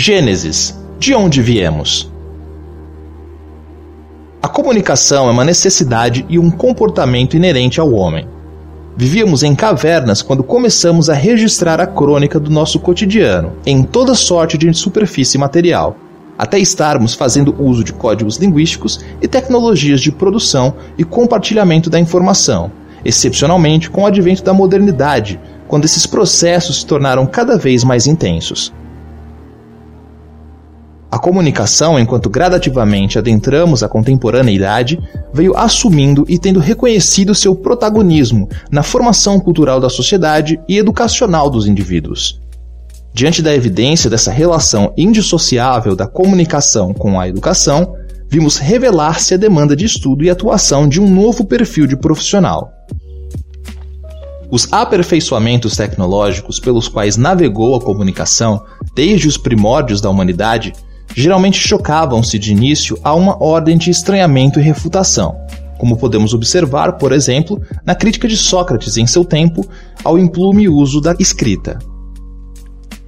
Gênesis. De onde viemos? A comunicação é uma necessidade e um comportamento inerente ao homem. Vivíamos em cavernas quando começamos a registrar a crônica do nosso cotidiano, em toda sorte de superfície material, até estarmos fazendo uso de códigos linguísticos e tecnologias de produção e compartilhamento da informação, excepcionalmente com o advento da modernidade, quando esses processos se tornaram cada vez mais intensos. A comunicação, enquanto gradativamente adentramos a contemporaneidade, veio assumindo e tendo reconhecido seu protagonismo na formação cultural da sociedade e educacional dos indivíduos. Diante da evidência dessa relação indissociável da comunicação com a educação, vimos revelar-se a demanda de estudo e atuação de um novo perfil de profissional. Os aperfeiçoamentos tecnológicos pelos quais navegou a comunicação desde os primórdios da humanidade geralmente chocavam-se de início a uma ordem de estranhamento e refutação, como podemos observar, por exemplo, na crítica de Sócrates em seu tempo ao implume uso da escrita.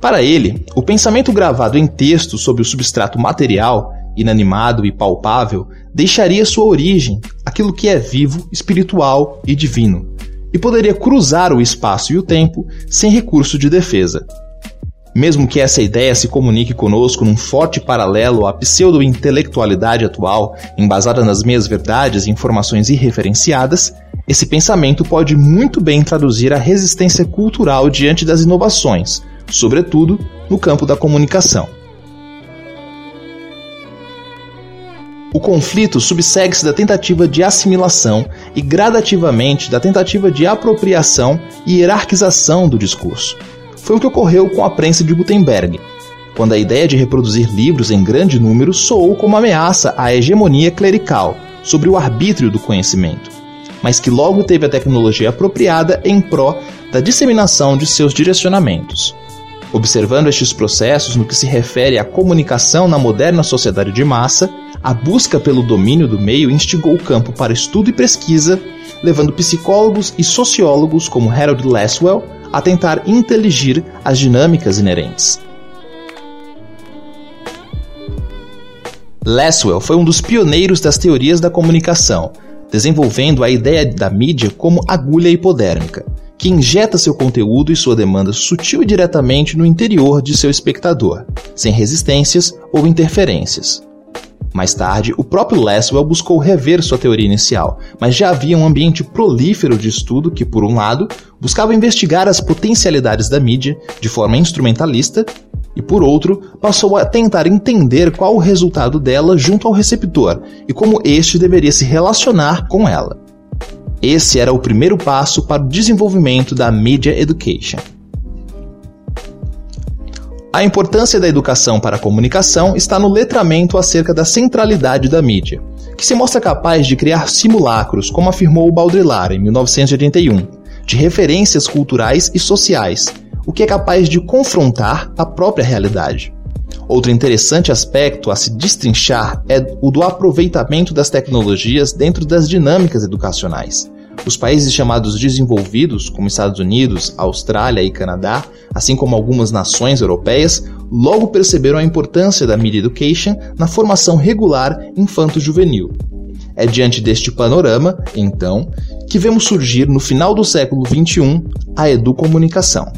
Para ele, o pensamento gravado em texto sobre o substrato material, inanimado e palpável, deixaria sua origem, aquilo que é vivo, espiritual e divino, e poderia cruzar o espaço e o tempo sem recurso de defesa. Mesmo que essa ideia se comunique conosco num forte paralelo à pseudo-intelectualidade atual, embasada nas meias verdades e informações irreferenciadas, esse pensamento pode muito bem traduzir a resistência cultural diante das inovações, sobretudo no campo da comunicação. O conflito subsegue-se da tentativa de assimilação e gradativamente da tentativa de apropriação e hierarquização do discurso foi o que ocorreu com a prensa de Gutenberg, quando a ideia de reproduzir livros em grande número soou como ameaça à hegemonia clerical sobre o arbítrio do conhecimento, mas que logo teve a tecnologia apropriada em pró da disseminação de seus direcionamentos. Observando estes processos no que se refere à comunicação na moderna sociedade de massa, a busca pelo domínio do meio instigou o campo para estudo e pesquisa, levando psicólogos e sociólogos como Harold Lasswell a tentar inteligir as dinâmicas inerentes. Lasswell foi um dos pioneiros das teorias da comunicação, desenvolvendo a ideia da mídia como agulha hipodérmica, que injeta seu conteúdo e sua demanda sutil e diretamente no interior de seu espectador, sem resistências ou interferências. Mais tarde, o próprio Lasswell buscou rever sua teoria inicial, mas já havia um ambiente prolífero de estudo que, por um lado, buscava investigar as potencialidades da mídia de forma instrumentalista, e por outro, passou a tentar entender qual o resultado dela junto ao receptor e como este deveria se relacionar com ela. Esse era o primeiro passo para o desenvolvimento da Media Education. A importância da educação para a comunicação está no letramento acerca da centralidade da mídia, que se mostra capaz de criar simulacros, como afirmou o Baudrillard em 1981, de referências culturais e sociais, o que é capaz de confrontar a própria realidade. Outro interessante aspecto a se destrinchar é o do aproveitamento das tecnologias dentro das dinâmicas educacionais. Os países chamados desenvolvidos, como Estados Unidos, Austrália e Canadá, assim como algumas nações europeias, logo perceberam a importância da Media Education na formação regular infanto-juvenil. É diante deste panorama, então, que vemos surgir no final do século XXI a educomunicação.